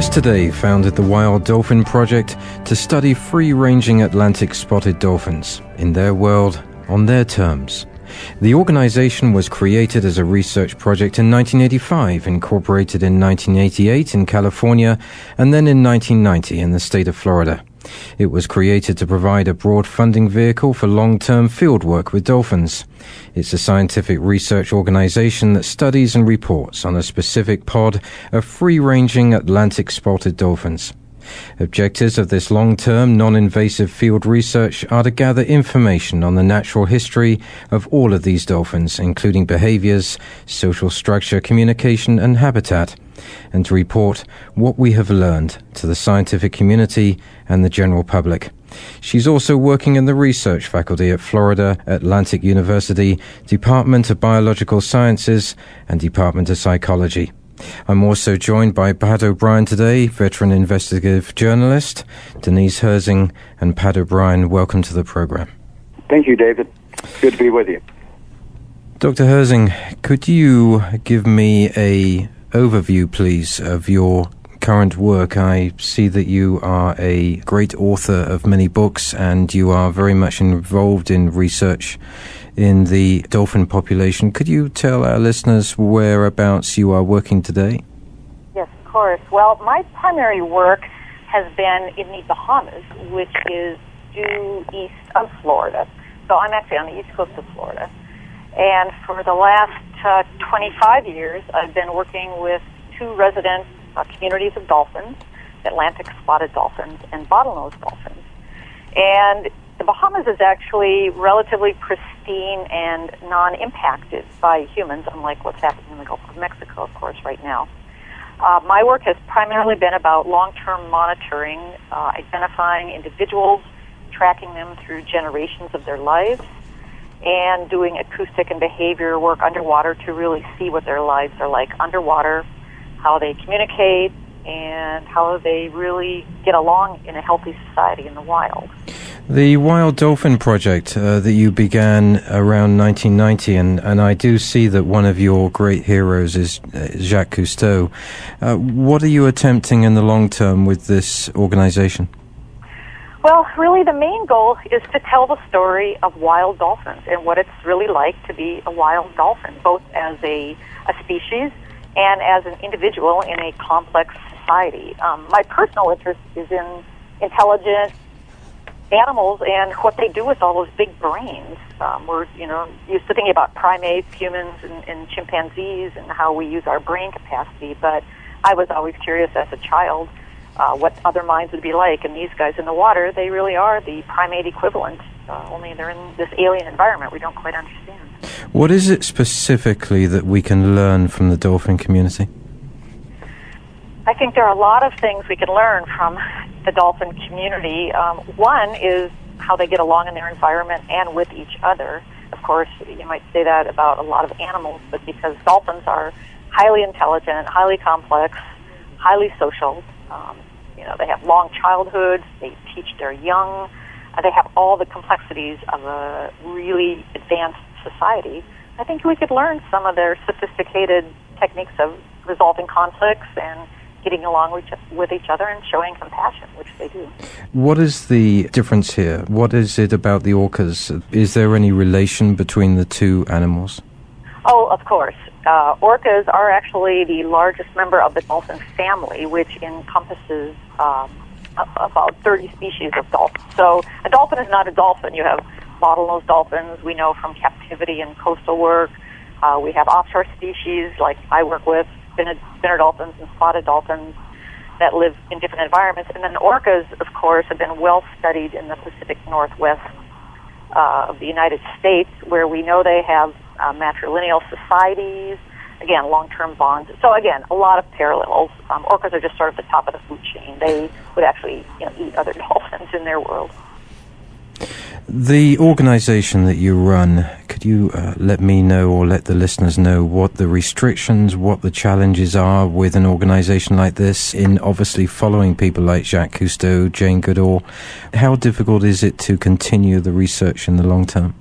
Guest today founded the Wild Dolphin Project to study free ranging Atlantic spotted dolphins in their world, on their terms. The organization was created as a research project in 1985, incorporated in 1988 in California, and then in 1990 in the state of Florida. It was created to provide a broad funding vehicle for long-term field work with dolphins. It's a scientific research organization that studies and reports on a specific pod of free-ranging Atlantic spotted dolphins. Objectives of this long-term, non-invasive field research are to gather information on the natural history of all of these dolphins, including behaviors, social structure, communication, and habitat, and to report what we have learned to the scientific community and the general public. She's also working in the research faculty at Florida Atlantic University, Department of Biological Sciences, and Department of Psychology. I'm also joined by Pat O'Brien today, veteran investigative journalist, Denise Herzing, and Pat O'Brien. Welcome to the program. Thank you, David. Good to be with you. Dr. Herzing, could you give me a overview, please, of your current work? I see that you are a great author of many books and you are very much involved in research in the dolphin population. Could you tell our listeners whereabouts you are working today? Yes, of course. Well, my primary work has been in the Bahamas, which is due east of Florida. So I'm actually on the east coast of Florida. And for the last uh, 25 years, I've been working with two resident uh, communities of dolphins, Atlantic spotted dolphins and bottlenose dolphins. And the Bahamas is actually relatively pristine and non-impacted by humans, unlike what's happening in the Gulf of Mexico, of course, right now. Uh, my work has primarily been about long-term monitoring, uh, identifying individuals, tracking them through generations of their lives, and doing acoustic and behavior work underwater to really see what their lives are like underwater, how they communicate, and how they really get along in a healthy society in the wild. The Wild Dolphin Project uh, that you began around 1990, and, and I do see that one of your great heroes is uh, Jacques Cousteau. Uh, what are you attempting in the long term with this organization? Well, really, the main goal is to tell the story of wild dolphins and what it's really like to be a wild dolphin, both as a, a species and as an individual in a complex society. Um, my personal interest is in intelligent animals and what they do with all those big brains. Um, we're, you know, used to thinking about primates, humans, and, and chimpanzees, and how we use our brain capacity. But I was always curious as a child uh, what other minds would be like. And these guys in the water, they really are the primate equivalent. Uh, only they're in this alien environment we don't quite understand. What is it specifically that we can learn from the dolphin community? I think there are a lot of things we can learn from the dolphin community. Um, one is how they get along in their environment and with each other. Of course, you might say that about a lot of animals, but because dolphins are highly intelligent, highly complex, highly social, um, you know, they have long childhoods, they teach their young, uh, they have all the complexities of a really advanced society. I think we could learn some of their sophisticated techniques of resolving conflicts and getting along with each other and showing compassion, which they do. What is the difference here? What is it about the orcas? Is there any relation between the two animals? Oh, of course. Uh, orcas are actually the largest member of the dolphin family, which encompasses um, about 30 species of dolphins. So a dolphin is not a dolphin. You have bottlenose dolphins. We know from captivity and coastal work. Uh, we have offshore species like I work with, spinner, dolphins and spotted dolphins that live in different environments. And then orcas, of course, have been well studied in the Pacific Northwest uh, of the United States, where we know they have uh, matrilineal societies, again, long-term bonds. So again, a lot of parallels. Um, orcas are just sort of the top of the food chain. They would actually you know, eat other dolphins in their world. The organization that you run, could you uh, let me know or let the listeners know what the restrictions, what the challenges are with an organization like this in obviously following people like Jacques Cousteau, Jane Goodall? How difficult is it to continue the research in the long term?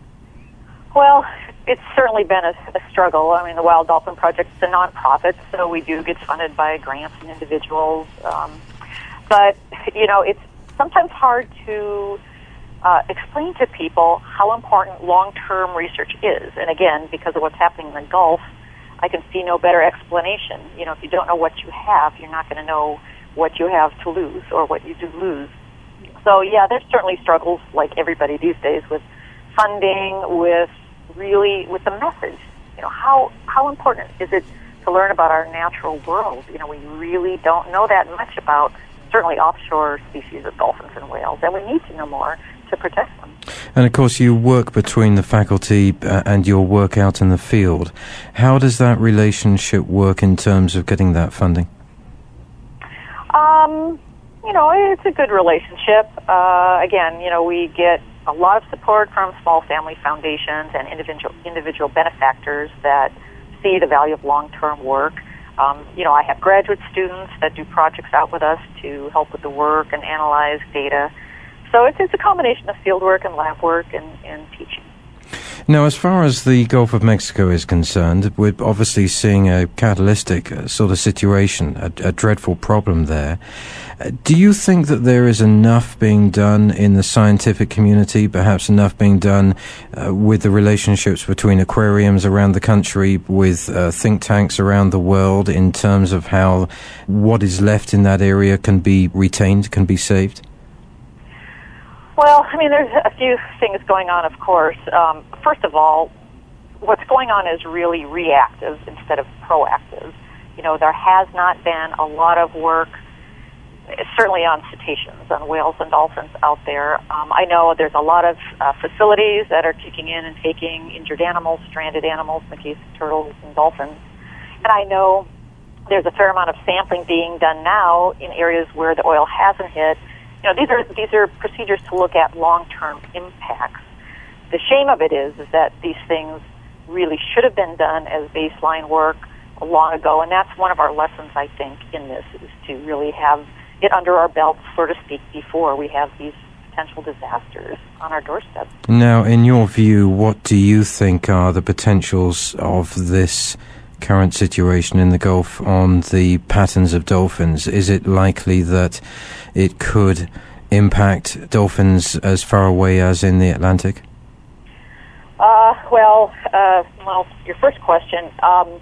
Well, it's certainly been a, a struggle. I mean, the Wild Dolphin Project is a nonprofit, so we do get funded by grants and individuals. Um, but, you know, it's sometimes hard to uh, explain to people how important long-term research is. And again, because of what's happening in the Gulf, I can see no better explanation. You know, if you don't know what you have, you're not going to know what you have to lose or what you do lose. So yeah, there's certainly struggles like everybody these days with funding, with really with the message. You know, how how important is it to learn about our natural world? You know, we really don't know that much about certainly offshore species of dolphins and whales, and we need to know more to protect them. And of course, you work between the faculty uh, and your work out in the field. How does that relationship work in terms of getting that funding? Um, you know, it's a good relationship. Uh, again, you know, we get a lot of support from small family foundations and individual individual benefactors that see the value of long-term work. Um, you know, I have graduate students that do projects out with us to help with the work and analyze data. So it's, it's a combination of field work and lab work and, and teaching. Now, as far as the Gulf of Mexico is concerned, we're obviously seeing a catalytic uh, sort of situation, a, a dreadful problem there. Do you think that there is enough being done in the scientific community, perhaps enough being done uh, with the relationships between aquariums around the country, with uh, think tanks around the world, in terms of how what is left in that area can be retained, can be saved? Well, I mean, there's a few things going on, of course. Um, first of all, what's going on is really reactive instead of proactive. You know, there has not been a lot of work, certainly on cetaceans, on whales and dolphins out there. Um, I know there's a lot of uh, facilities that are kicking in and taking injured animals, stranded animals, in the case of turtles and dolphins. And I know there's a fair amount of sampling being done now in areas where the oil hasn't hit you know, these are these are procedures to look at long-term impacts. The shame of it is is that these things really should have been done as baseline work long ago, and that's one of our lessons, I think, in this is to really have it under our belts, so to speak, before we have these potential disasters on our doorstep. Now, in your view, what do you think are the potentials of this current situation in the Gulf on the patterns of dolphins? Is it likely that it could impact dolphins as far away as in the Atlantic? Uh, well, uh, well, your first question. Um,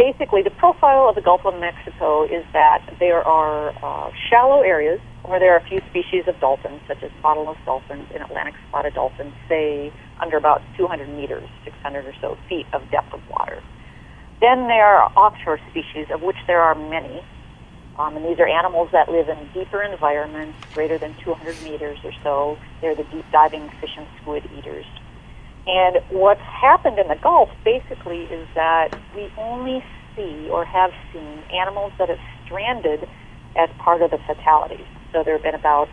basically, the profile of the Gulf of Mexico is that there are uh, shallow areas where there are a few species of dolphins, such as bottlenose dolphins and Atlantic spotted dolphins, say under about 200 meters, 600 or so feet of depth of water. Then there are offshore species, of which there are many, um, and these are animals that live in deeper environments, greater than 200 meters or so. They're the deep diving fish and squid eaters. And what's happened in the Gulf basically is that we only see or have seen animals that have stranded as part of the fatalities. So there have been about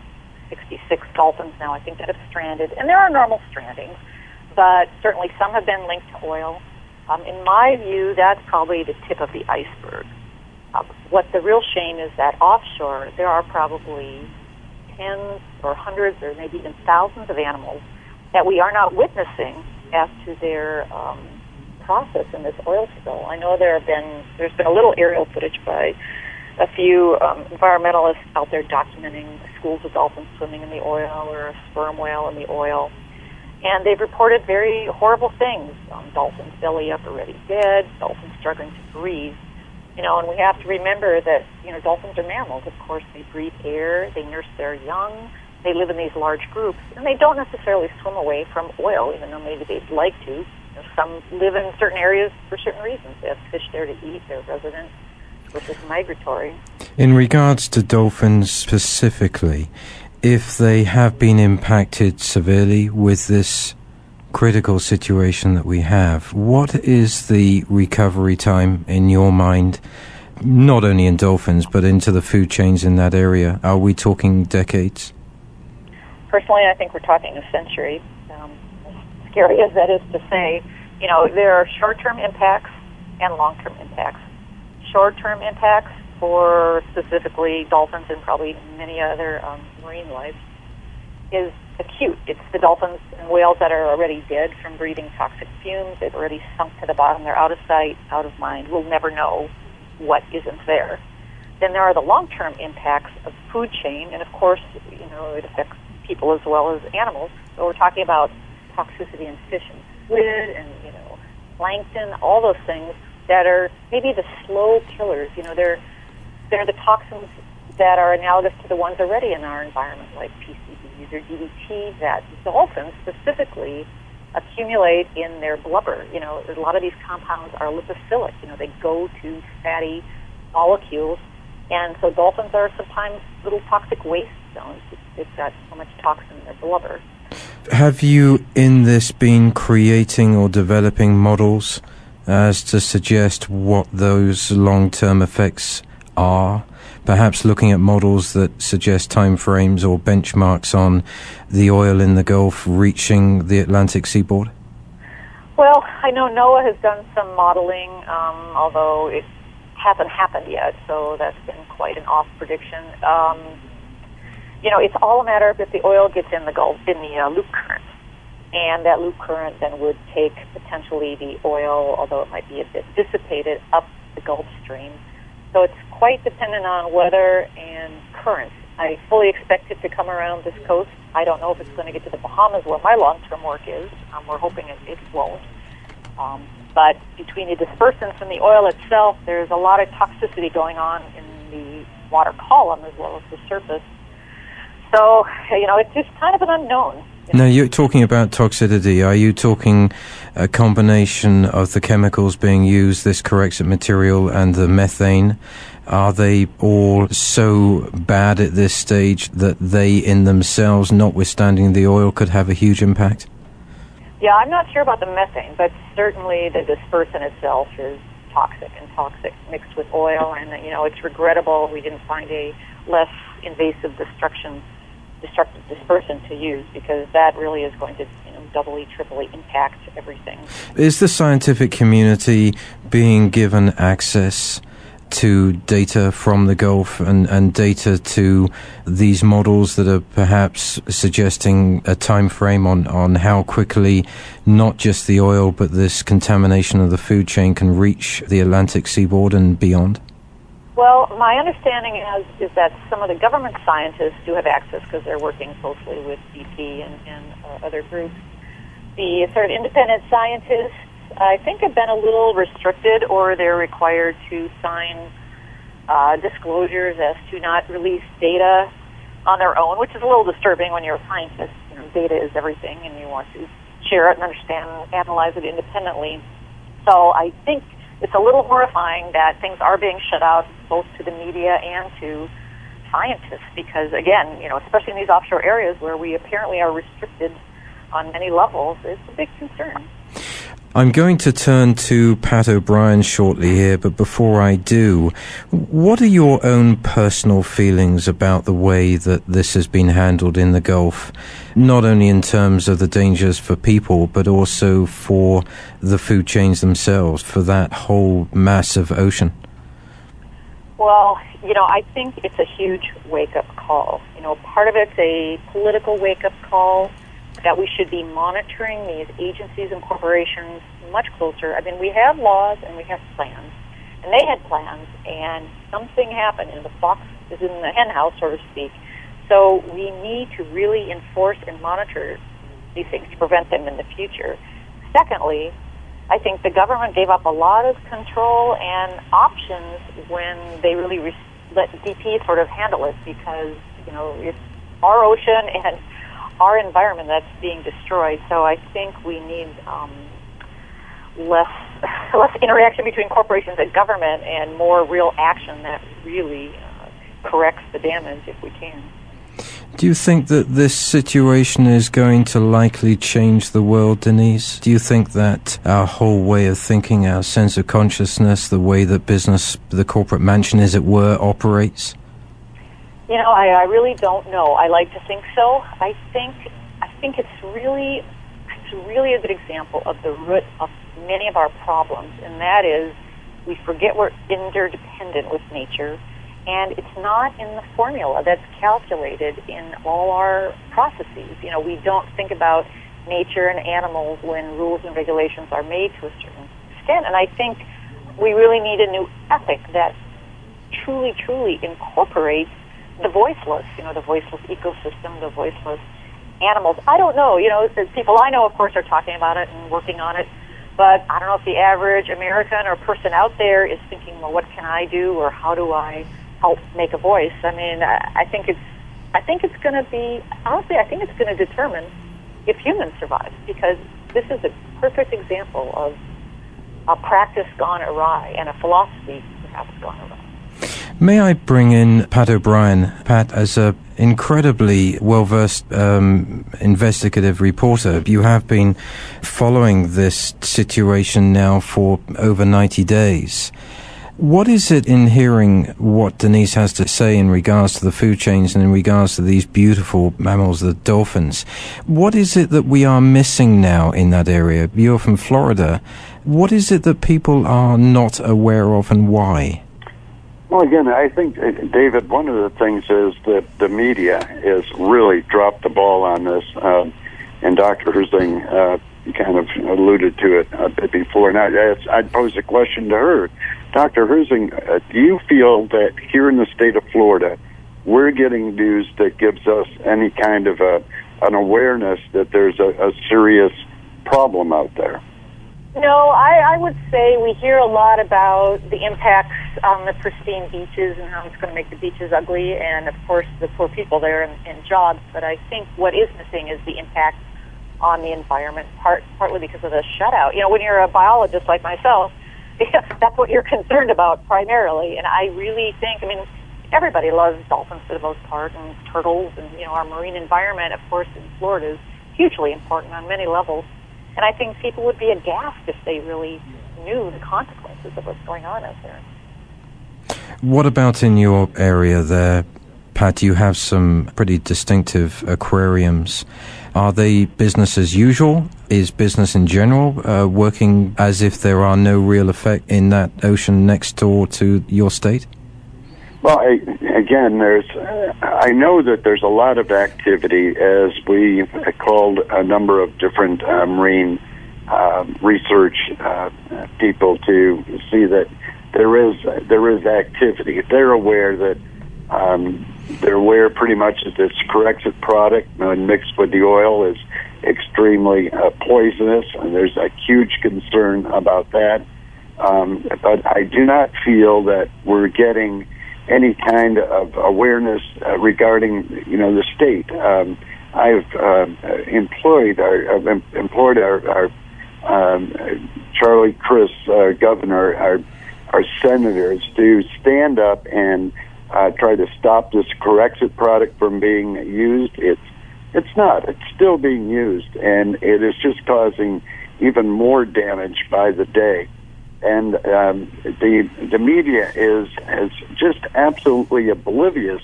66 dolphins now, I think, that have stranded. And there are normal strandings, but certainly some have been linked to oil. Um, in my view, that's probably the tip of the iceberg. Uh, what the real shame is that offshore, there are probably tens or hundreds or maybe even thousands of animals that we are not witnessing as to their um, process in this oil spill. I know there have been there's been a little aerial footage by a few um, environmentalists out there documenting schools of dolphins swimming in the oil or a sperm whale in the oil. And they've reported very horrible things. Um, dolphins belly up already dead, dolphins struggling to breathe. You know, and we have to remember that, you know, dolphins are mammals. Of course, they breathe air, they nurse their young, they live in these large groups, and they don't necessarily swim away from oil, even though maybe they'd like to. Some live in certain areas for certain reasons. They have fish there to eat, they're resident, which is migratory. In regards to dolphins specifically, if they have been impacted severely with this critical situation that we have, what is the recovery time in your mind? Not only in dolphins, but into the food chains in that area. Are we talking decades? Personally, I think we're talking a century. Um, as scary as that is to say, you know, there are short-term impacts and long-term impacts. Short-term impacts for specifically dolphins and probably many other um, marine life is acute. It's the dolphins and whales that are already dead from breathing toxic fumes. They've already sunk to the bottom. They're out of sight, out of mind. We'll never know what isn't there. Then there are the long-term impacts of food chain, and of course, you know, it affects people as well as animals. So we're talking about toxicity in fish and squid and, you know, plankton, all those things that are maybe the slow killers. You know, they're they're the toxins that are analogous to the ones already in our environment, like PCBs or DDT, that dolphins specifically accumulate in their blubber. You know, a lot of these compounds are lipophilic. You know, they go to fatty molecules, and so dolphins are sometimes little toxic waste zones. They've got so much toxin in their blubber. Have you, in this, been creating or developing models as to suggest what those long-term effects are? Perhaps looking at models that suggest timeframes or benchmarks on the oil in the Gulf reaching the Atlantic seaboard? Well, I know NOAA has done some modeling, um, although it hasn't happened yet, so that's been quite an off prediction. Um, you know, it's all a matter of if the oil gets in the Gulf, in the uh, loop current. And that loop current then would take potentially the oil, although it might be a bit dissipated, up the Gulf Stream. So it's quite dependent on weather and currents. I fully expect it to come around this coast. I don't know if it's going to get to the Bahamas where my long-term work is. Um, we're hoping it, it won't. Um, but between the dispersants and the oil itself, there's a lot of toxicity going on in the water column as well as the surface. So, you know, it's just kind of an unknown. Now, you're talking about toxicity. Are you talking a combination of the chemicals being used, this corrosive material, and the methane? Are they all so bad at this stage that they, in themselves, notwithstanding the oil, could have a huge impact? Yeah, I'm not sure about the methane, but certainly the dispersant itself is toxic and toxic mixed with oil, and you know it's regrettable we didn't find a less invasive destruction destructive dispersant to use because that really is going to you know, doubly, triply impact everything. Is the scientific community being given access to data from the Gulf and, and data to these models that are perhaps suggesting a time frame on, on how quickly not just the oil but this contamination of the food chain can reach the Atlantic seaboard and beyond? Well, my understanding is, is that some of the government scientists do have access because they're working closely with BP and, and uh, other groups. The sort of independent scientists, I think, have been a little restricted or they're required to sign uh, disclosures as to not release data on their own, which is a little disturbing when you're a scientist. You know, data is everything and you want to share it and understand and analyze it independently. So I think it's a little horrifying that things are being shut out both to the media and to scientists because again, you know, especially in these offshore areas where we apparently are restricted on many levels, it's a big concern. I'm going to turn to Pat O'Brien shortly here, but before I do, what are your own personal feelings about the way that this has been handled in the Gulf? Not only in terms of the dangers for people, but also for the food chains themselves, for that whole mass of ocean? Well, you know, I think it's a huge wake up call. You know, part of it's a political wake up call that we should be monitoring these agencies and corporations much closer. I mean, we have laws and we have plans, and they had plans, and something happened, and the fox is in the henhouse, so to speak. So we need to really enforce and monitor these things to prevent them in the future. Secondly, I think the government gave up a lot of control and options when they really re- let BP sort of handle it because you know it's our ocean and our environment that's being destroyed. So I think we need um, less less interaction between corporations and government and more real action that really uh, corrects the damage if we can. Do you think that this situation is going to likely change the world, Denise? Do you think that our whole way of thinking, our sense of consciousness, the way that business, the corporate mansion, as it were, operates? You know, I, I really don't know. I like to think so. I think I think it's really it's really a good example of the root of many of our problems, and that is we forget we're interdependent with nature, and it's not in the formula that's calculated in all our processes. You know, we don't think about nature and animals when rules and regulations are made to a certain extent, and I think we really need a new ethic that truly, truly incorporates the voiceless, you know, the voiceless ecosystem, the voiceless animals. I don't know, you know, people I know, of course, are talking about it and working on it, but I don't know if the average American or person out there is thinking, well, what can I do or how do I help make a voice? I mean, I, I think it's, I think it's going to be, honestly, I think it's going to determine if humans survive because this is a perfect example of a practice gone awry and a philosophy perhaps gone awry. May I bring in Pat O'Brien? Pat, as a incredibly well versed um, investigative reporter, you have been following this situation now for over 90 days. What is it in hearing what Denise has to say in regards to the food chains and in regards to these beautiful mammals, the dolphins? What is it that we are missing now in that area? You're from Florida. What is it that people are not aware of and why? Well, again, I think, uh, David, one of the things is that the media has really dropped the ball on this. Um, and Dr. Herzing uh, kind of alluded to it a bit before. And I, I'd pose a question to her. Dr. Herzing, uh, do you feel that here in the state of Florida, we're getting news that gives us any kind of a, an awareness that there's a, a serious problem out there? No, I, I would say we hear a lot about the impacts on the pristine beaches and how it's going to make the beaches ugly, and of course the poor people there and, and jobs. But I think what is missing is the impact on the environment, part partly because of the shutout. You know, when you're a biologist like myself, that's what you're concerned about primarily. And I really think, I mean, everybody loves dolphins for the most part, and turtles, and you know, our marine environment, of course, in Florida is hugely important on many levels. And I think people would be aghast if they really knew the consequences of what's going on out there. What about in your area there, Pat? You have some pretty distinctive aquariums. Are they business as usual? Is business in general uh, working as if there are no real effect in that ocean next door to your state? Well, I, again, there's. Uh, I know that there's a lot of activity as we called a number of different uh, marine uh, research uh, people to see that there is there is activity. They're aware that um, they're aware pretty much that this Corexit product, when mixed with the oil, is extremely uh, poisonous, and there's a huge concern about that. Um, but I do not feel that we're getting any kind of awareness uh, regarding you know the state. Um, I've uh, employed our I've employed our, our um, Charlie Crist, our governor, our our senators to stand up and uh, try to stop this Corexit product from being used. It's it's not. It's still being used, and it is just causing even more damage by the day and um, the the media is is just absolutely oblivious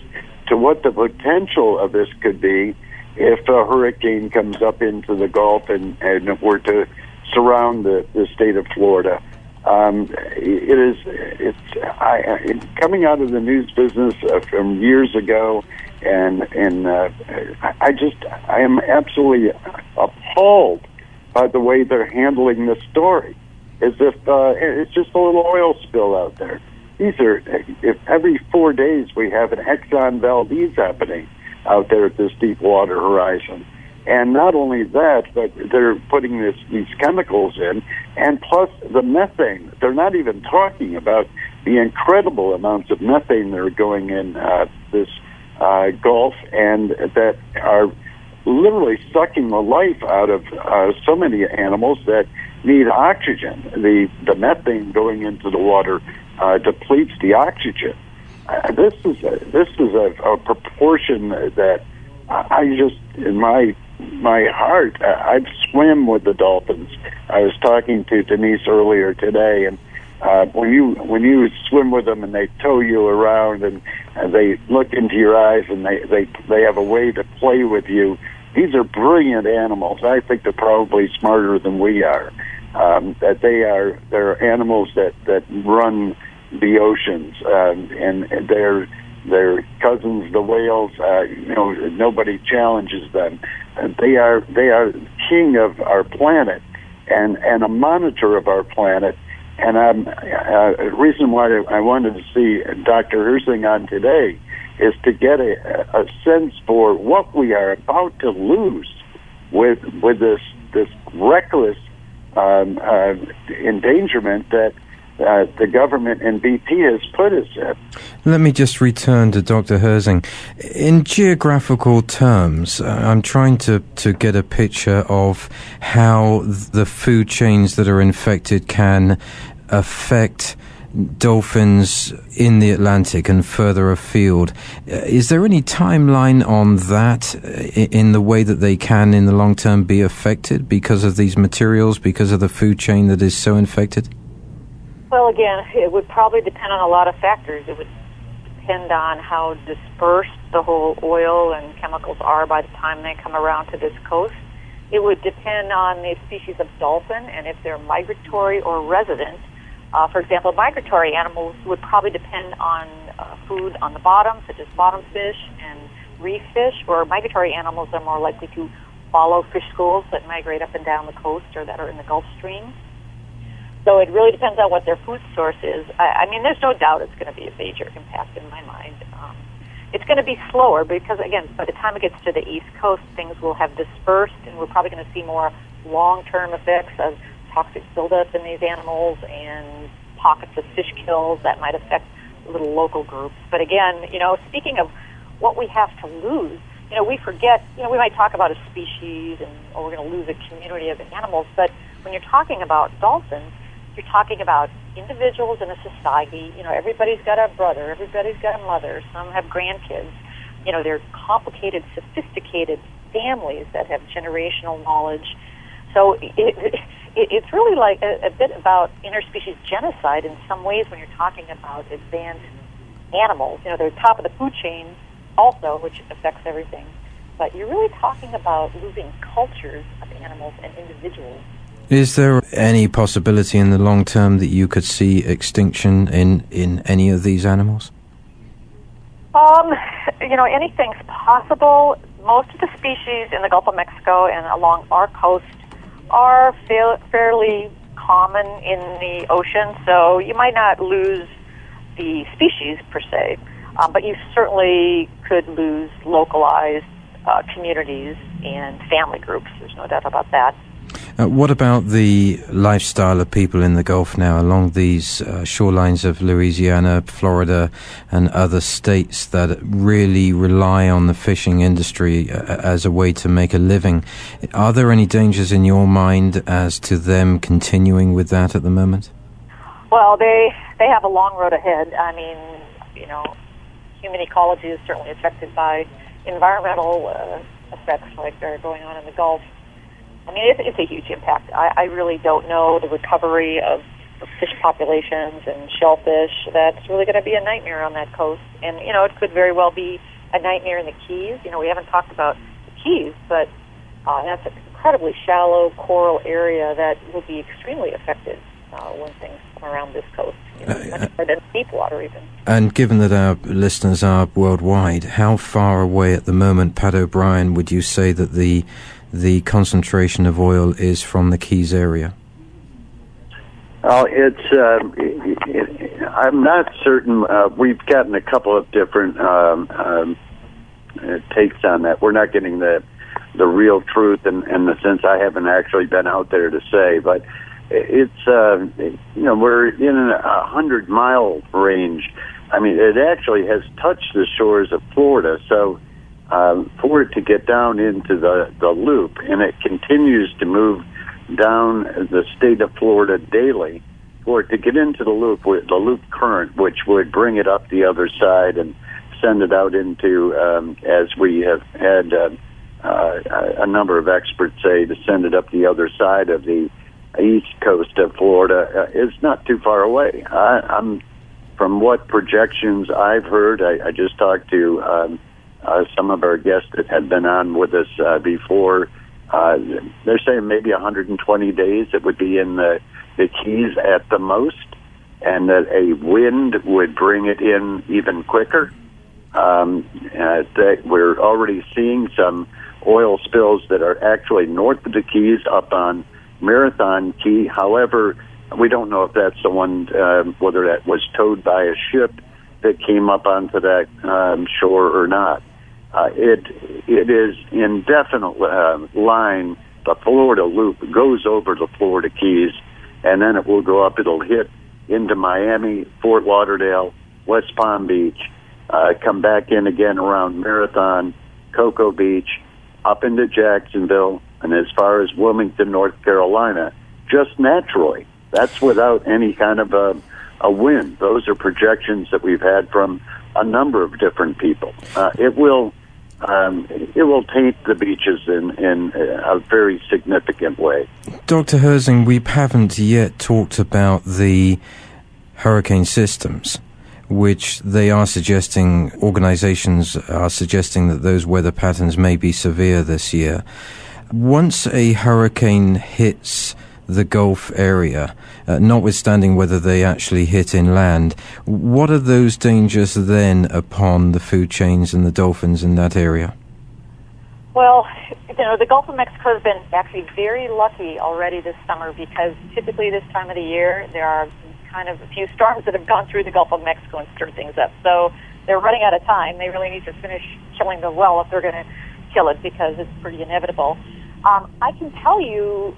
to what the potential of this could be if a hurricane comes up into the Gulf and, and were to surround the, the state of Florida. Um, it is it's I, coming out of the news business uh, from years ago, and and uh, I just I am absolutely appalled by the way they're handling the story as if uh, it's just a little oil spill out there. These are, if every four days we have an Exxon Valdez happening out there at this Deepwater Horizon. And not only that, but they're putting this, these chemicals in, and plus the methane. They're not even talking about the incredible amounts of methane that are going in uh, this uh, Gulf and that are literally sucking the life out of uh, so many animals that need oxygen. The the methane going into the water uh, depletes the oxygen. Uh, this is a, this is a, a proportion that I just in my my heart. I've swim with the dolphins. I was talking to Denise earlier today, and uh, when you when you swim with them and they tow you around and, and they look into your eyes and they they they have a way to play with you. These are brilliant animals. I think they're probably smarter than we are. Um, that they are they're animals that that run the oceans um, and they're their cousins, the whales. Uh, you know, nobody challenges them. They are they are king of our planet and and a monitor of our planet. And I'm uh, the reason why I wanted to see Dr. Herzing on today is to get a, a sense for what we are about to lose with with this this reckless um, uh, endangerment that uh, the government and BP has put us in. Let me just return to Dr. Herzing. In geographical terms, uh, I'm trying to, to get a picture of how the food chains that are infected can affect dolphins in the Atlantic and further afield. Uh, is there any timeline on that uh, in the way that they can in the long term be affected because of these materials, because of the food chain that is so infected? Well, again, it would probably depend on a lot of factors. It would depend on how dispersed the whole oil and chemicals are by the time they come around to this coast. It would depend on the species of dolphin and if they're migratory or resident. Uh, for example, migratory animals would probably depend on uh, food on the bottom, such as bottom fish and reef fish, or migratory animals are more likely to follow fish schools that migrate up and down the coast or that are in the Gulf Stream. So it really depends on what their food source is. I, I mean, there's no doubt it's going to be a major impact in my mind. Um, it's going to be slower because, again, by the time it gets to the East Coast, things will have dispersed, and we're probably going to see more long-term effects of toxic buildup in these animals and pockets of fish kills that might affect little local groups. But again, you know, speaking of what we have to lose, you know, we forget, you know, we might talk about a species and, oh, we're going to lose a community of animals, but when you're talking about dolphins, you're talking about individuals in a society. You know, everybody's got a brother, everybody's got a mother, some have grandkids. You know, they're complicated, sophisticated families that have generational knowledge. So it, it, it's really like a, a bit about interspecies genocide in some ways when you're talking about advanced animals. You know, they're top of the food chain also, which affects everything. But you're really talking about losing cultures of animals and individuals is there any possibility in the long term that you could see extinction in, in any of these animals? Um, you know, anything's possible. Most of the species in the Gulf of Mexico and along our coast are fa- fairly common in the ocean, so you might not lose the species per se, um, but you certainly could lose localized uh, communities and family groups. There's no doubt about that. Uh, what about the lifestyle of people in the Gulf now along these uh, shorelines of Louisiana, Florida, and other states that really rely on the fishing industry uh, as a way to make a living? Are there any dangers in your mind as to them continuing with that at the moment? Well, they they have a long road ahead. I mean, you know, human ecology is certainly affected by environmental uh, effects like are going on in the Gulf I mean, it's, it's a huge impact. I, I really don't know the recovery of, fish populations and shellfish. That's really going to be a nightmare on that coast. And, you know, it could very well be a nightmare in the Keys. You know, we haven't talked about the Keys, but uh, that's an incredibly shallow coral area that will be extremely affected uh, when things come around this coast. You know, uh, much more than deep water, even. And given that our listeners are worldwide, how far away at the moment, Pat O'Brien, would you say that the the concentration of oil is from the Keys area? Oh, it's. Uh, it, it, I'm not certain. Uh, we've gotten a couple of different um, um, takes on that. We're not getting the the real truth in, in the sense I haven't actually been out there to say, but it's uh, you know we're in a hundred mile range. I mean, it actually has touched the shores of Florida, so um, for it to get down into the the loop, and it continues to move down the state of Florida daily. For it to get into the loop, with the loop current, which would bring it up the other side and send it out into, um, as we have had uh, uh, a number of experts say, to send it up the other side of the east coast of Florida uh, is not too far away. I, I'm from what projections I've heard. I, I just talked to um, uh, some of our guests that had been on with us uh, before. Uh, they're saying maybe 120 days it would be in the, the Keys at the most, and that a wind would bring it in even quicker. Um, uh, we're already seeing some oil spills that are actually north of the Keys up on Marathon Key. However, we don't know if that's the one, uh, whether that was towed by a ship that came up onto that um, shore or not. Uh, it it is indefinite uh, line. The Florida Loop goes over the Florida Keys, and then it will go up. It'll hit into Miami, Fort Lauderdale, West Palm Beach, uh, come back in again around Marathon, Cocoa Beach, up into Jacksonville, and as far as Wilmington, North Carolina, just naturally. That's without any kind of a, a wind. Those are projections that we've had from a number of different people. Uh, it will um, it will taint the beaches in, in a very significant way. Dr. Herzing, we haven't yet talked about the hurricane systems which they are suggesting, organizations are suggesting that those weather patterns may be severe this year. Once a hurricane hits the Gulf area, uh, notwithstanding whether they actually hit inland, what are those dangers then upon the food chains and the dolphins in that area? Well, you know, the Gulf of Mexico has been actually very lucky already this summer because typically this time of the year there are kind of a few storms that have gone through the Gulf of Mexico and stirred things up. So they're running out of time. They really need to finish killing the well if they're going to kill it because it's pretty inevitable. Um, I can tell you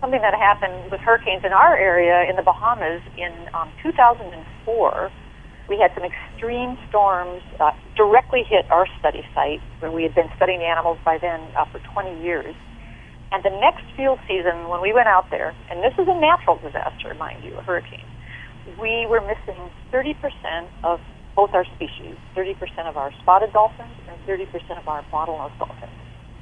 something that happened with hurricanes in our area in the Bahamas in um, 2004. We had some extreme storms uh, directly hit our study site where we had been studying animals by then uh, for 20 years. And the next field season, when we went out there, and this is a natural disaster, mind you, a hurricane, we were missing 30% of both our species, 30% of our spotted dolphins and 30% of our bottlenose dolphins.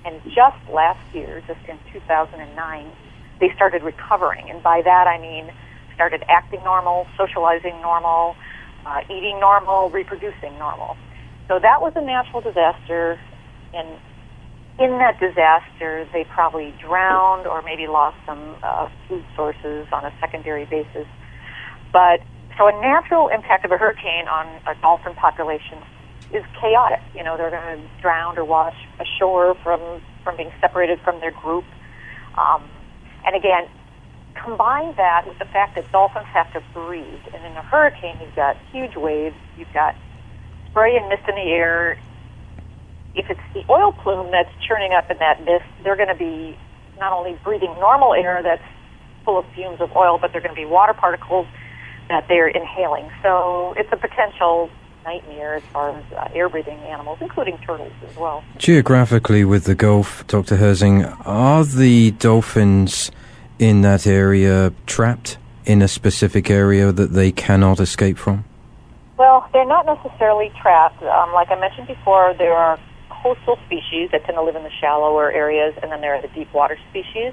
And just last year, just in 2009, they started recovering. And by that I mean started acting normal, socializing normal, uh, eating normal, reproducing normal. So that was a natural disaster. And in that disaster, they probably drowned or maybe lost some uh, food sources on a secondary basis. But so a natural impact of a hurricane on a dolphin population is chaotic. You know, they're going to drown or wash ashore from from being separated from their group. Um, and again, combine that with the fact that dolphins have to breathe. And in a hurricane, you've got huge waves, you've got spray and mist in the air. If it's the oil plume that's churning up in that mist, they're going to be not only breathing normal air that's full of fumes of oil, but they're going to be water particles that they're inhaling. So it's a potential nightmare as far as uh, air breathing animals, including turtles as well. Geographically, with the Gulf, Dr. Herzing, are the dolphins in that area trapped in a specific area that they cannot escape from? Well, they're not necessarily trapped. Um, like I mentioned before, there are coastal species that tend to live in the shallower areas, and then there are the deep water species.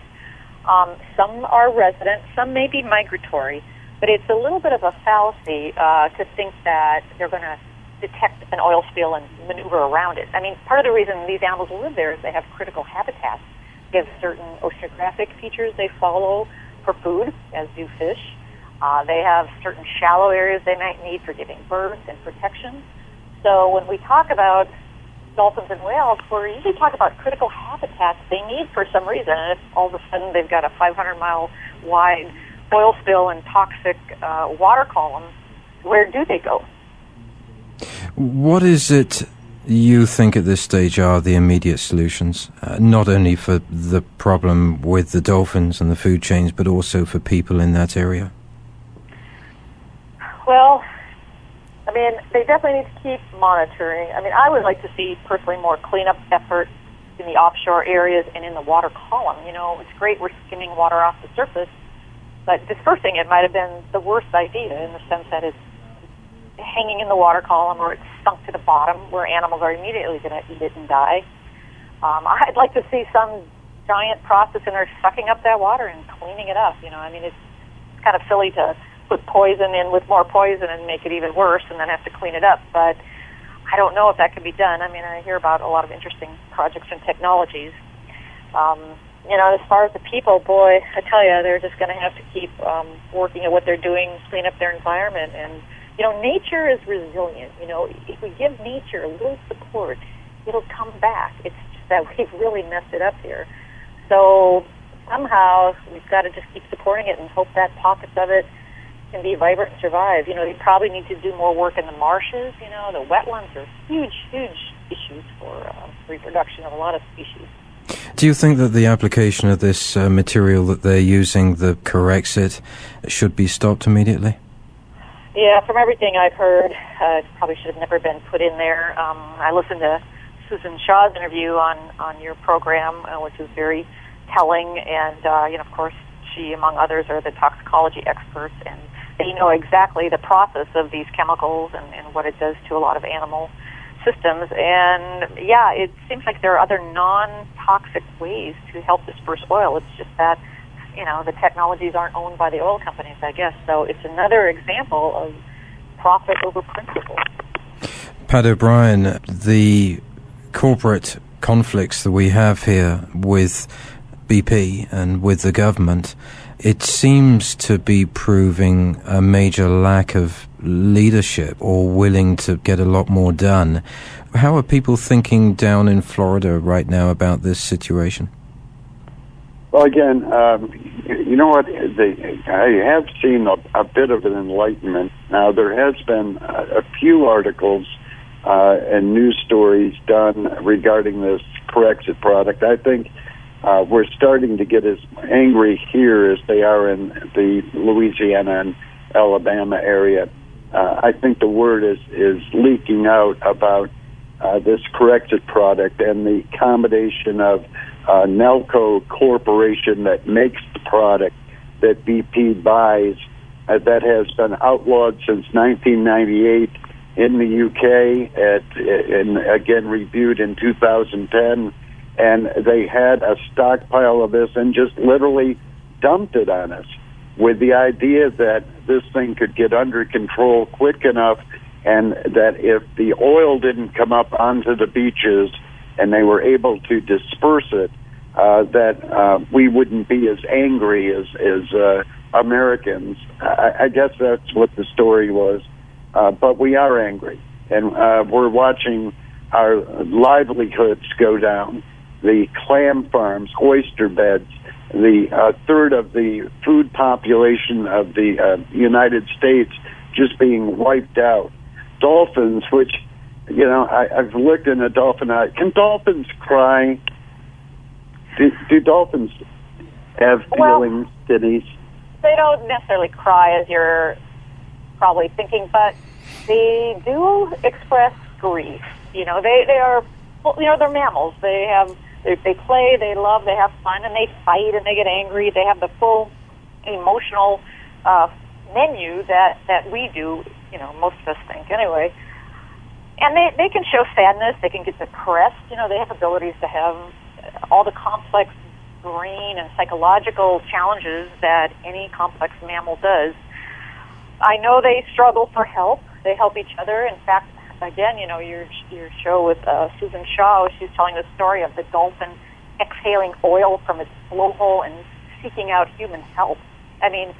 Um, some are resident, some may be migratory. But it's a little bit of a fallacy uh, to think that they're going to detect an oil spill and maneuver around it. I mean, part of the reason these animals live there is they have critical habitats. They have certain oceanographic features they follow for food, as do fish. Uh, they have certain shallow areas they might need for giving birth and protection. So when we talk about dolphins and whales, we're usually talking about critical habitats they need for some reason. And if all of a sudden they've got a 500 mile wide oil spill and toxic uh, water columns, where do they go? What is it you think at this stage are the immediate solutions, uh, not only for the problem with the dolphins and the food chains, but also for people in that area? Well, I mean, they definitely need to keep monitoring. I mean, I would like to see personally more cleanup efforts in the offshore areas and in the water column. You know, it's great we're skimming water off the surface, but dispersing it might have been the worst idea in the sense that it's hanging in the water column or it's sunk to the bottom where animals are immediately going to eat it and die. Um, I'd like to see some giant process in there sucking up that water and cleaning it up. You know, I mean, it's, kind of silly to put poison in with more poison and make it even worse and then have to clean it up. But I don't know if that can be done. I mean, I hear about a lot of interesting projects and technologies. Um, you know, as far as the people, boy, I tell you, they're just going to have to keep um, working at what they're doing, clean up their environment, and you know, nature is resilient. You know, if we give nature a little support, it'll come back. It's just that we've really messed it up here. So somehow we've got to just keep supporting it and hope that pockets of it can be vibrant and survive. You know, they probably need to do more work in the marshes. You know, the wetlands are huge, huge issues for uh, reproduction of a lot of species. Do you think that the application of this uh, material that they're using, the Corexit, should be stopped immediately? Yeah, from everything I've heard, uh, it probably should have never been put in there. Um, I listened to Susan Shaw's interview on on your program, uh, which was very telling, and uh, you know, of course, she, among others, are the toxicology experts, and they know exactly the process of these chemicals and, and what it does to a lot of animal systems. And yeah, it seems like there are other non-toxic ways to help disperse oil. It's just that you know, the technologies aren't owned by the oil companies, I guess. So it's another example of profit over principle. Pat O'Brien, the corporate conflicts that we have here with BP and with the government, it seems to be proving a major lack of leadership or willing to get a lot more done. How are people thinking down in Florida right now about this situation? Well, again, um, you know what? I have seen a, a bit of an enlightenment. Now, there has been a, a few articles uh, and news stories done regarding this Corexit product. I think uh, we're starting to get as angry here as they are in the Louisiana and Alabama area. Uh, I think the word is is leaking out about uh, this Corexit product and the combination of uh, Nalco Corporation that makes the product that BP buys uh, that has been outlawed since 1998 in the UK at, and again reviewed in 2010 and they had a stockpile of this and just literally dumped it on us with the idea that this thing could get under control quick enough and that if the oil didn't come up onto the beaches and they were able to disperse it, uh, that uh, we wouldn't be as angry as as uh, Americans. I, I guess that's what the story was. Uh, but we are angry, and uh, we're watching our livelihoods go down. The clam farms, oyster beds, the uh, third of the food population of the uh, United States just being wiped out. Dolphins, which you know, I, I've looked in a dolphin eye. Can dolphins cry? Do, do dolphins have feelings, well, Denise? They don't necessarily cry as you're probably thinking, but they do express grief. You know, they they are, you know, they're mammals. They have they, they play, they love, they have fun, and they fight and they get angry. They have the full emotional uh, menu that that we do. You know, most of us think anyway and they they can show sadness. They can get depressed. You know, they have abilities to have all the complex brain and psychological challenges that any complex mammal does. I know they struggle for help. They help each other. In fact, again, you know, your your show with uh, Susan Shaw, she's telling the story of the dolphin exhaling oil from its blowhole and seeking out human help. I mean,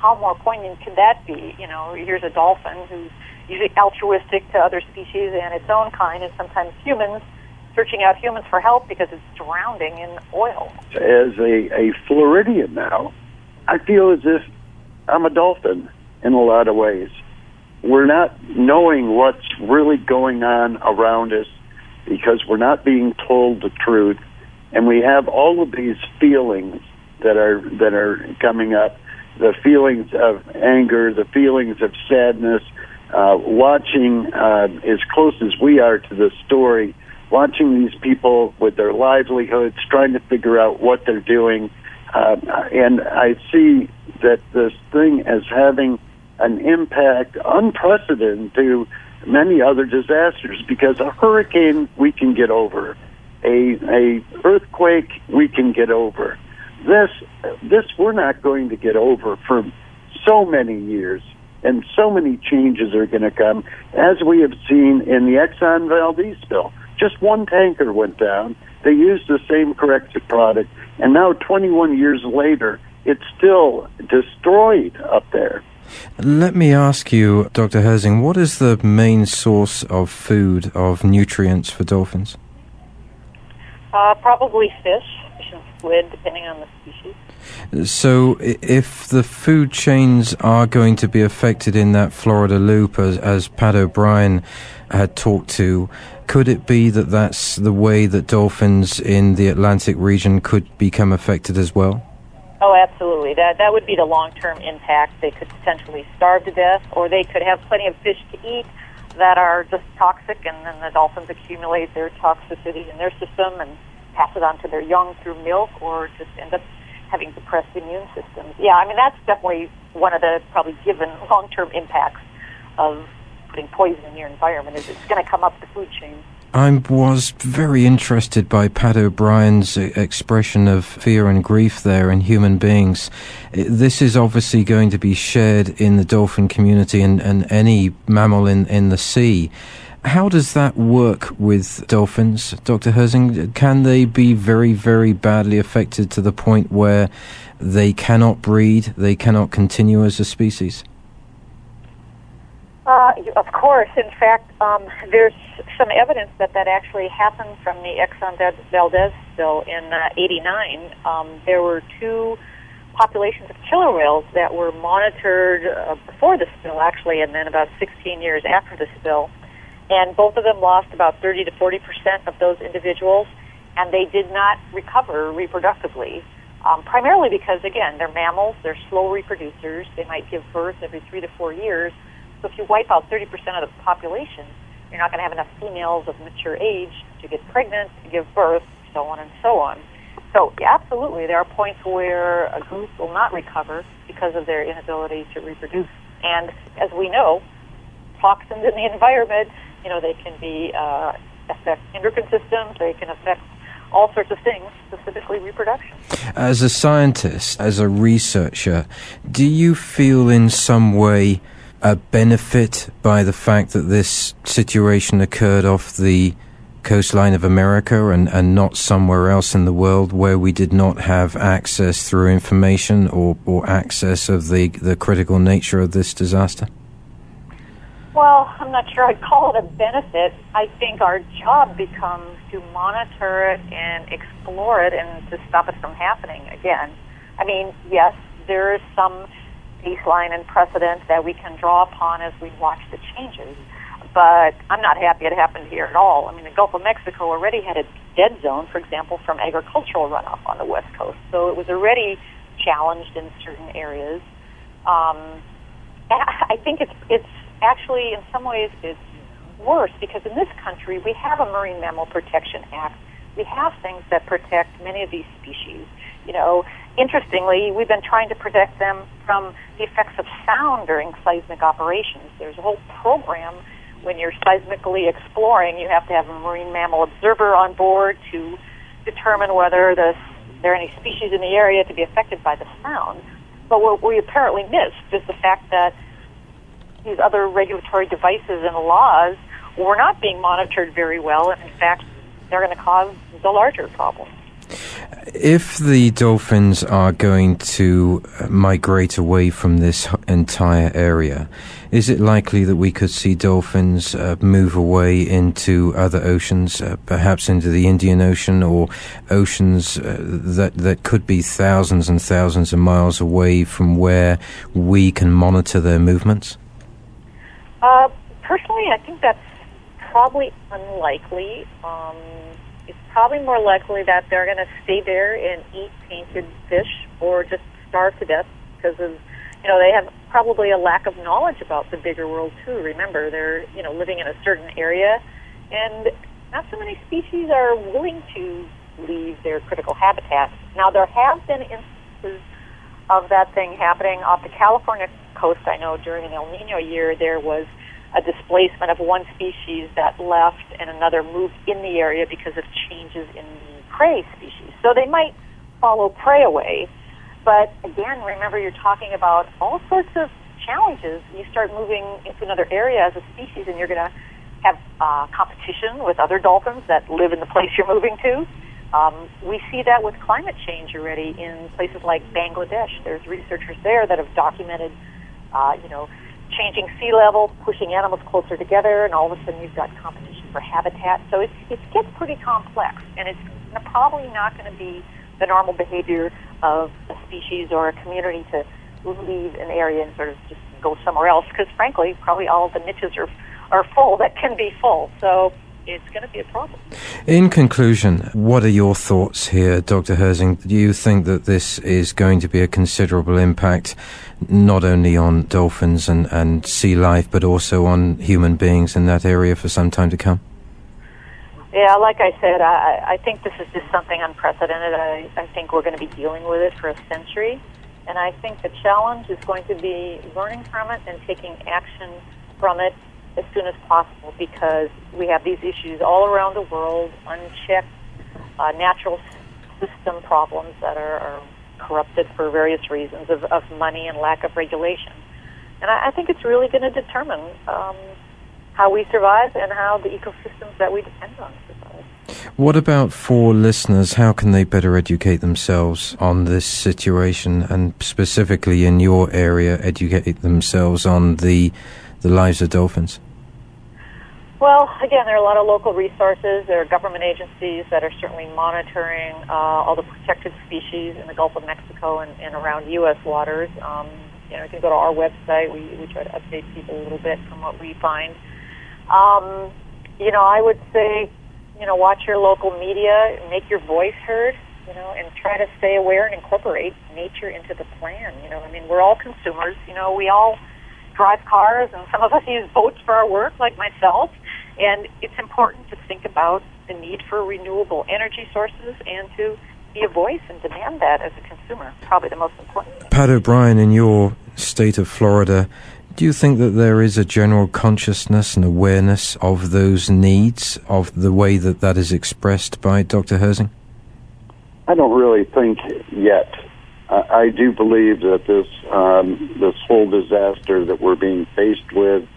how more poignant could that be? You know, here's a dolphin who's usually altruistic to other species and its own kind, and sometimes humans searching out humans for help because it's drowning in oil. As a, a Floridian now, I feel as if I'm a dolphin in a lot of ways. We're not knowing what's really going on around us because we're not being told the truth, and we have all of these feelings that are that are coming up, the feelings of anger, the feelings of sadness, uh, watching uh, as close as we are to the story, watching these people with their livelihoods, trying to figure out what they're doing, uh, and I see that this thing as having an impact unprecedented to many other disasters because a hurricane we can get over, a a earthquake we can get over. This this we're not going to get over for so many years, and so many changes are going to come, as we have seen in the Exxon Valdez spill. Just one tanker went down. They used the same Corexit product, and now 21 years later, it's still destroyed up there. Let me ask you, Dr. Herzing, what is the main source of food, of nutrients for dolphins? Uh, probably fish, fish and squid, depending on the species. So, if the food chains are going to be affected in that Florida loop, as, as Pat O'Brien had talked to, could it be that that's the way that dolphins in the Atlantic region could become affected as well? Oh, absolutely. That that would be the long term impact. They could potentially starve to death, or they could have plenty of fish to eat that are just toxic, and then the dolphins accumulate their toxicity in their system and pass it on to their young through milk, or just end up having depressed immune systems. Yeah, I mean that's definitely one of the probably given long term impacts of putting poison in your environment. Is it's going to come up the food chain. I was very interested by Pat O'Brien's expression of fear and grief there in human beings. This is obviously going to be shared in the dolphin community and, and any mammal in, in the sea. How does that work with dolphins, Dr. Herzing? Can they be very, very badly affected to the point where they cannot breed, they cannot continue as a species? Uh, of course. In fact, um, there's some evidence that that actually happened from the Exxon Valdez spill in uh, 89. Um, there were two populations of killer whales that were monitored uh, before the spill, actually, and then about 16 years after the spill. And both of them lost about 30 to 40 percent of those individuals, and they did not recover reproductively. Um, primarily because, again, they're mammals, they're slow reproducers, they might give birth every three to four years so if you wipe out 30% of the population, you're not going to have enough females of mature age to get pregnant, to give birth, so on and so on. So absolutely, there are points where a group will not recover because of their inability to reproduce. And as we know, toxins in the environment, you know, they can be uh, affect endocrine systems, they can affect all sorts of things, specifically reproduction. As a scientist, as a researcher, do you feel in some way a benefit by the fact that this situation occurred off the coastline of America and, and not somewhere else in the world where we did not have access through information or, or access of the, the critical nature of this disaster? Well, I'm not sure I'd call it a benefit. I think our job becomes to monitor it and explore it and to stop it from happening again. I mean, yes, there is some baseline and precedent that we can draw upon as we watch the changes. But I'm not happy it happened here at all. I mean, the Gulf of Mexico already had a dead zone, for example, from agricultural runoff on the west coast. So it was already challenged in certain areas. Um, I think it's it's actually in some ways it's worse because in this country we have a Marine Mammal Protection Act. We have things that protect many of these species. You know, interestingly, we've been trying to protect them from the effects of sound during seismic operations. There's a whole program when you're seismically exploring, you have to have a marine mammal observer on board to determine whether the, there are any species in the area to be affected by the sound. But what we apparently missed is the fact that these other regulatory devices and laws were not being monitored very well, and in fact, they're going to cause the larger problem. If the dolphins are going to migrate away from this entire area, is it likely that we could see dolphins uh, move away into other oceans, uh, perhaps into the Indian Ocean or oceans uh, that that could be thousands and thousands of miles away from where we can monitor their movements? Uh, personally, I think that's probably unlikely. Um, it's probably more likely that they're going to stay there and eat painted fish or just starve to death because of, you know, they have probably a lack of knowledge about the bigger world too. Remember, they're, you know, living in a certain area and not so many species are willing to leave their critical habitat. Now, there have been instances of that thing happening off the California coast. I know during an El Nino year there was a displacement of one species that left and another moved in the area because of changes in the prey species. So they might follow prey away. But again, remember you're talking about all sorts of challenges. You start moving into another area as a species and you're going to have uh, competition with other dolphins that live in the place you're moving to. Um, we see that with climate change already in places like Bangladesh. There's researchers there that have documented, uh, you know, changing sea level, pushing animals closer together, and all of a sudden you've got competition for habitat. So it, it gets pretty complex, and it's probably not going to be the normal behavior of a species or a community to leave an area and sort of just go somewhere else, because frankly, probably all the niches are are full that can be full. So it's going to be a problem. In conclusion, what are your thoughts here, Dr. Herzing? Do you think that this is going to be a considerable impact not only on dolphins and, and sea life, but also on human beings in that area for some time to come? Yeah, like I said, I, I think this is just something unprecedented. I, I think we're going to be dealing with it for a century. And I think the challenge is going to be learning from it and taking action from it as soon as possible because we have these issues all around the world, unchecked uh, natural system problems that are, are corrupted for various reasons of, of money and lack of regulation. And I, I think it's really going to determine um, how we survive and how the ecosystems that we depend on survive. What about for listeners? How can they better educate themselves on this situation and specifically in your area, educate themselves on the the lives of dolphins? Well, again, there are a lot of local resources. There are government agencies that are certainly monitoring uh, all the protected species in the Gulf of Mexico and, and around U.S. waters. Um, you know, you can go to our website. We, we try to update people a little bit from what we find. Um, you know, I would say, you know, watch your local media, make your voice heard, you know, and try to stay aware and incorporate nature into the plan. You know, I mean, we're all consumers. You know, we all drive cars, and some of us use boats for our work, like myself. And it's important to think about the need for renewable energy sources and to be a voice and demand that as a consumer. Probably the most important thing. Pat O'Brien, in your state of Florida, do you think that there is a general consciousness and awareness of those needs, of the way that that is expressed by Dr. Herzing? I don't really think yet. I do believe that this um, this whole disaster that we're being faced with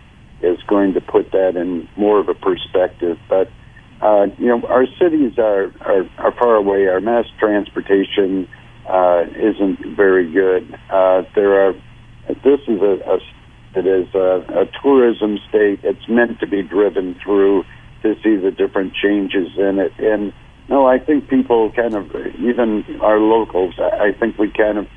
is going to put that in more of a perspective. But uh, you know, our cities are, are are far away. Our mass transportation uh, isn't very good. Uh, there are. This is a, a it is a, a tourism state. It's meant to be driven through to see the different changes in it. And no, I think people kind of, even our locals, I think we kind of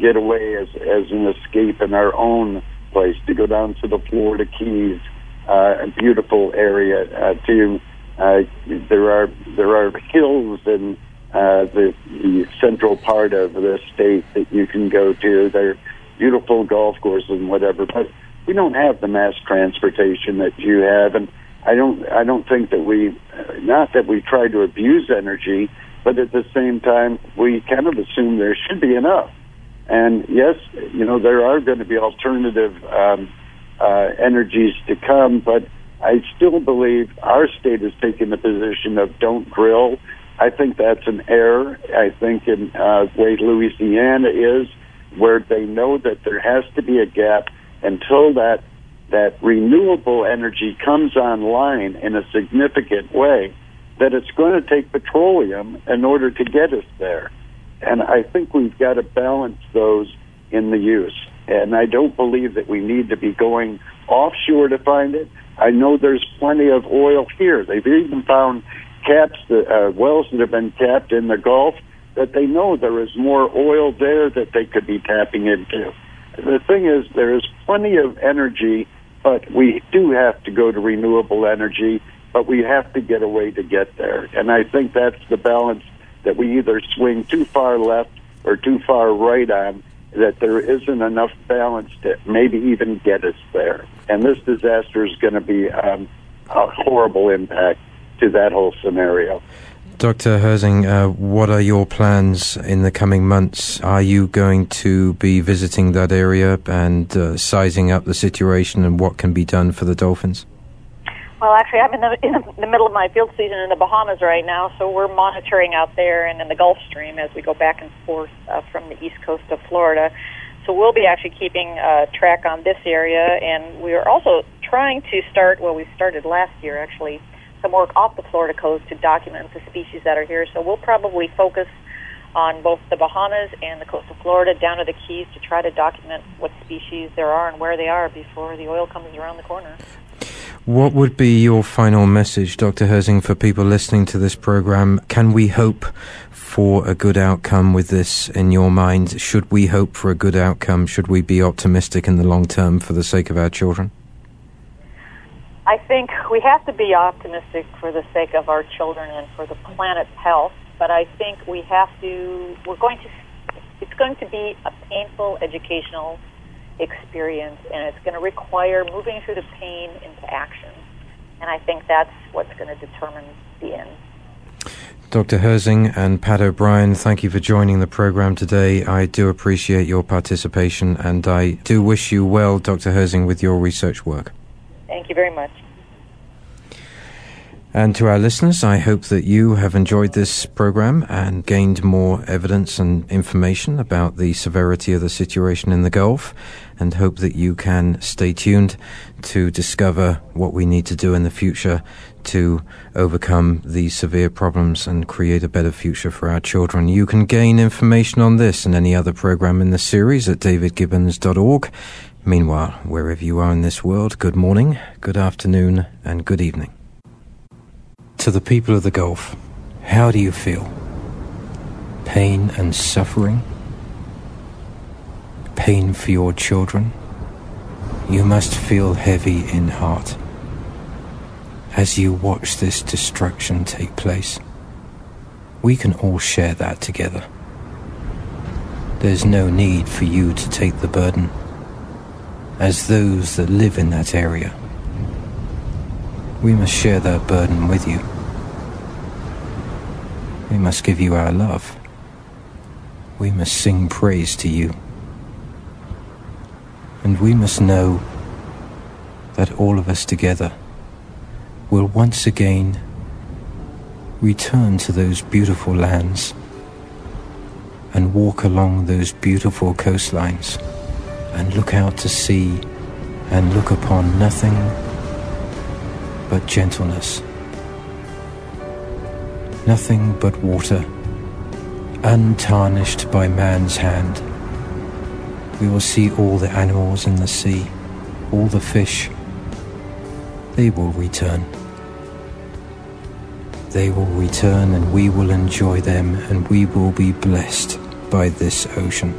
get away as as an escape in our own place to go down to the Florida Keys, uh, a beautiful area. Uh, to uh, there are there are hills in uh, the the central part of the state that you can go to. There are beautiful golf courses and whatever, but we don't have the mass transportation that you have, and I don't I don't think that we not that we try to abuse energy, but at the same time we kind of assume there should be enough. And yes, you know, there are going to be alternative um, uh, energies to come, but I still believe our state is taking the position of don't drill. I think that's an error. I think in uh, way Louisiana is where they know that there has to be a gap until that that renewable energy comes online in a significant way, that it's going to take petroleum in order to get us there. And I think we've got to balance those in the use. And I don't believe that we need to be going offshore to find it. I know there's plenty of oil here. They've even found caps, that, uh, wells that have been tapped in the Gulf that they know there is more oil there that they could be tapping into. The thing is, there is plenty of energy but we do have to go to renewable energy, but we have to get a way to get there. And I think that's the balance that we either swing too far left or too far right on, that there isn't enough balance to maybe even get us there. And this disaster is going to be um, a horrible impact to that whole scenario. Dr. Herzing, uh, what are your plans in the coming months? Are you going to be visiting that area and uh, sizing up the situation and what can be done for the dolphins? Well, actually, I'm in the, in the middle of my field season in the Bahamas right now, so we're monitoring out there and in the Gulf Stream as we go back and forth uh, from the east coast of Florida. So we'll be actually keeping uh, track on this area, and we are also trying to start. Well, we started last year actually some work off the Florida coast to document the species that are here. So we'll probably focus on both the Bahamas and the coast of Florida down to the Keys to try to document what species there are and where they are before the oil comes around the corner. What would be your final message, Dr. Herzing, for people listening to this program? Can we hope for a good outcome with this in your mind? Should we hope for a good outcome? Should we be optimistic in the long term for the sake of our children? I think we have to be optimistic for the sake of our children and for the planet's health, but I think we have to, we're going to, it's going to be a painful educational experience and it's going to require moving through the pain into action. And I think that's what's going to determine the end. Dr. Herzing and Pat O'Brien, thank you for joining the program today. I do appreciate your participation and I do wish you well, Dr. Herzing, with your research work. Thank you very much. And to our listeners, I hope that you have enjoyed this program and gained more evidence and information about the severity of the situation in the Gulf, and hope that you can stay tuned to discover what we need to do in the future to overcome these severe problems and create a better future for our children. You can gain information on this and any other program in the series at davidgibbons.org. Meanwhile, wherever you are in this world, good morning, good afternoon, and good evening. To the people of the Gulf, how do you feel? Pain and suffering? Pain for your children? You must feel heavy in heart as you watch this destruction take place. We can all share that together. There's no need for you to take the burden as those that live in that area. We must share that burden with you. We must give you our love. We must sing praise to you. And we must know that all of us together will once again return to those beautiful lands and walk along those beautiful coastlines and look out to sea and look upon nothing but gentleness, nothing but water, untarnished by man's hand. We will see all the animals in the sea, all the fish. They will return. They will return and we will enjoy them and we will be blessed by this ocean.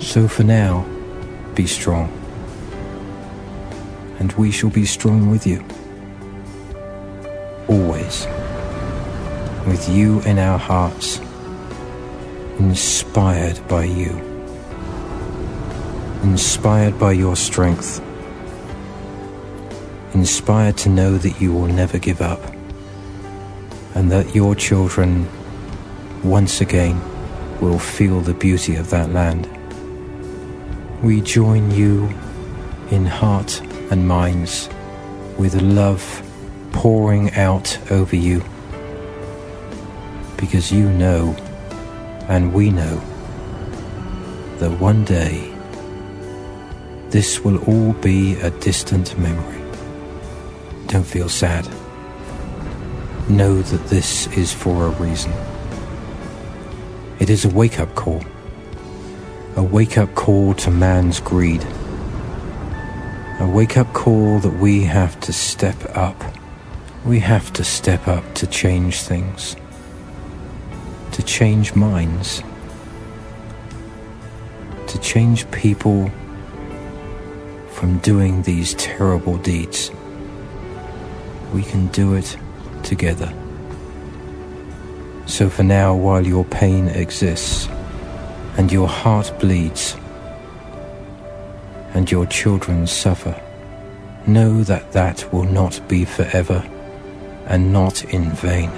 So for now, be strong. And we shall be strong with you. Always. With you in our hearts. Inspired by you. Inspired by your strength. Inspired to know that you will never give up. And that your children, once again, will feel the beauty of that land we join you in heart and minds with love pouring out over you because you know and we know that one day this will all be a distant memory. Don't feel sad. Know that this is for a reason. It is a wake up call a wake up call to man's greed. A wake up call that we have to step up. We have to step up to change things, to change minds, to change people from doing these terrible deeds. We can do it together. So for now, while your pain exists, and your heart bleeds, and your children suffer, know that that will not be forever and not in vain.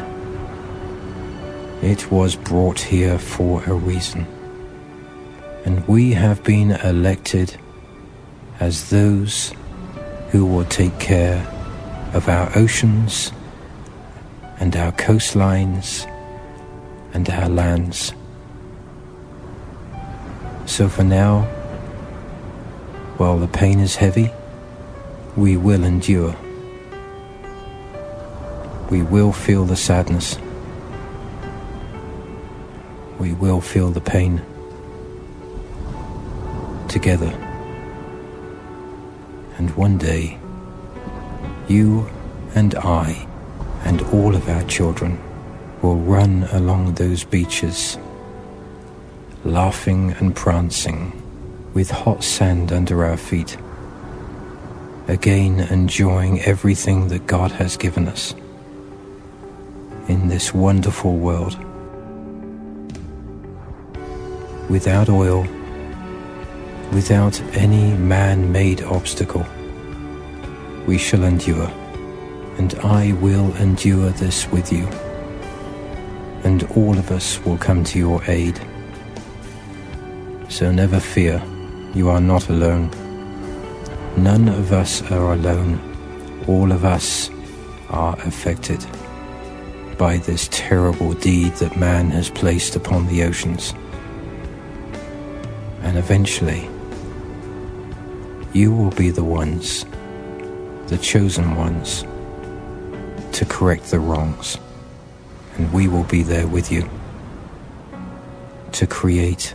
It was brought here for a reason, and we have been elected as those who will take care of our oceans and our coastlines and our lands. So for now, while the pain is heavy, we will endure. We will feel the sadness. We will feel the pain together. And one day, you and I and all of our children will run along those beaches, laughing and prancing with hot sand under our feet, again enjoying everything that God has given us in this wonderful world. Without oil, without any man made obstacle, we shall endure, and I will endure this with you and all of us will come to your aid. So never fear, you are not alone. None of us are alone. All of us are affected by this terrible deed that man has placed upon the oceans. And eventually, you will be the ones, the chosen ones, to correct the wrongs and we will be there with you to create